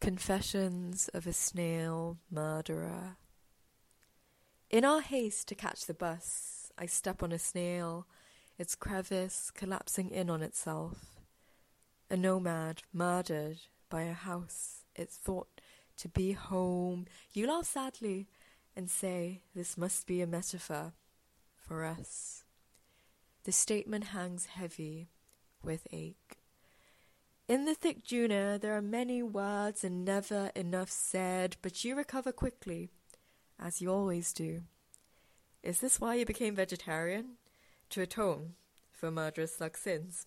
Confessions of a Snail Murderer. In our haste to catch the bus, I step on a snail, its crevice collapsing in on itself. A nomad murdered by a house it thought to be home. You laugh sadly and say this must be a metaphor for us. The statement hangs heavy with ache. In the thick Juna, there are many words and never enough said, but you recover quickly, as you always do. Is this why you became vegetarian? To atone for murderous slug sins?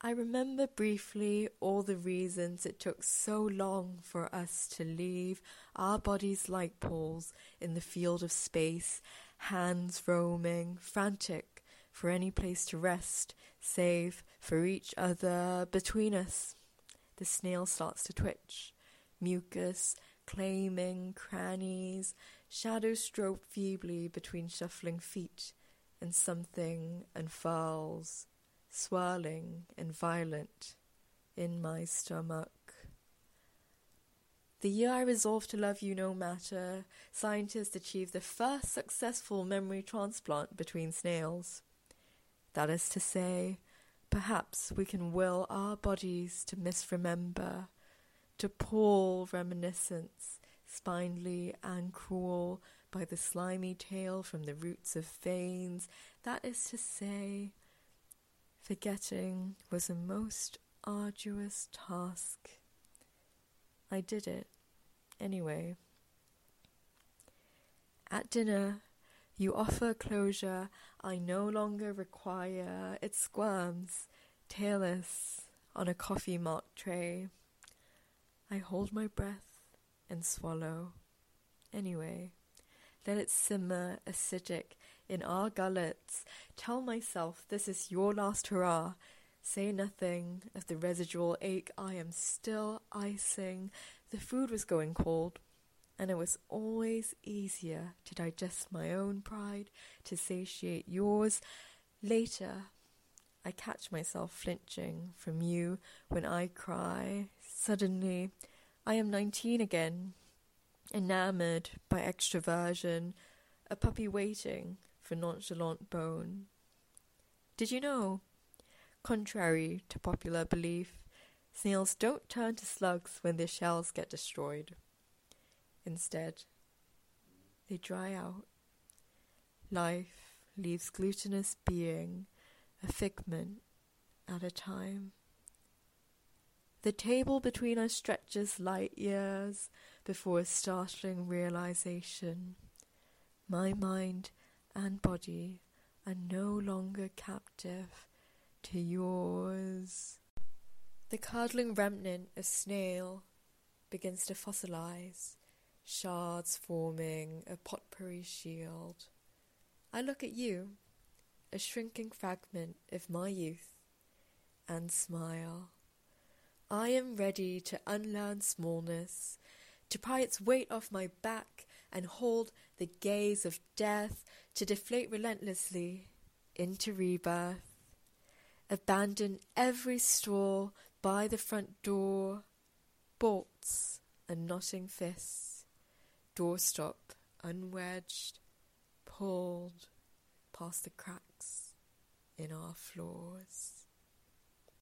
I remember briefly all the reasons it took so long for us to leave our bodies like poles in the field of space, hands roaming, frantic for any place to rest, save for each other between us. The snail starts to twitch, mucus claiming crannies, shadows stroke feebly between shuffling feet, and something unfurls, swirling and violent, in my stomach. The year I resolved to love you no matter, scientists achieved the first successful memory transplant between snails. That is to say, perhaps we can will our bodies to misremember, to pull reminiscence, spindly and cruel, by the slimy tail from the roots of veins. That is to say, forgetting was a most arduous task. I did it anyway. At dinner, you offer closure I no longer require. It squirms, tailless, on a coffee marked tray. I hold my breath and swallow. Anyway, let it simmer acidic in our gullets. Tell myself this is your last hurrah. Say nothing of the residual ache I am still icing. The food was going cold and it was always easier to digest my own pride, to satiate yours. Later, I catch myself flinching from you when I cry. Suddenly, I am nineteen again, enamored by extroversion, a puppy waiting for nonchalant bone. Did you know? Contrary to popular belief, snails don't turn to slugs when their shells get destroyed. Instead, they dry out. Life leaves glutinous being a figment at a time. The table between us stretches light years before a startling realization. My mind and body are no longer captive to yours. The curdling remnant of snail begins to fossilize shards forming a potpourri shield. I look at you, a shrinking fragment of my youth, and smile. I am ready to unlearn smallness, to pry its weight off my back and hold the gaze of death, to deflate relentlessly into rebirth. Abandon every straw by the front door, bolts and knotting fists doorstop unwedged, pulled past the cracks in our floors.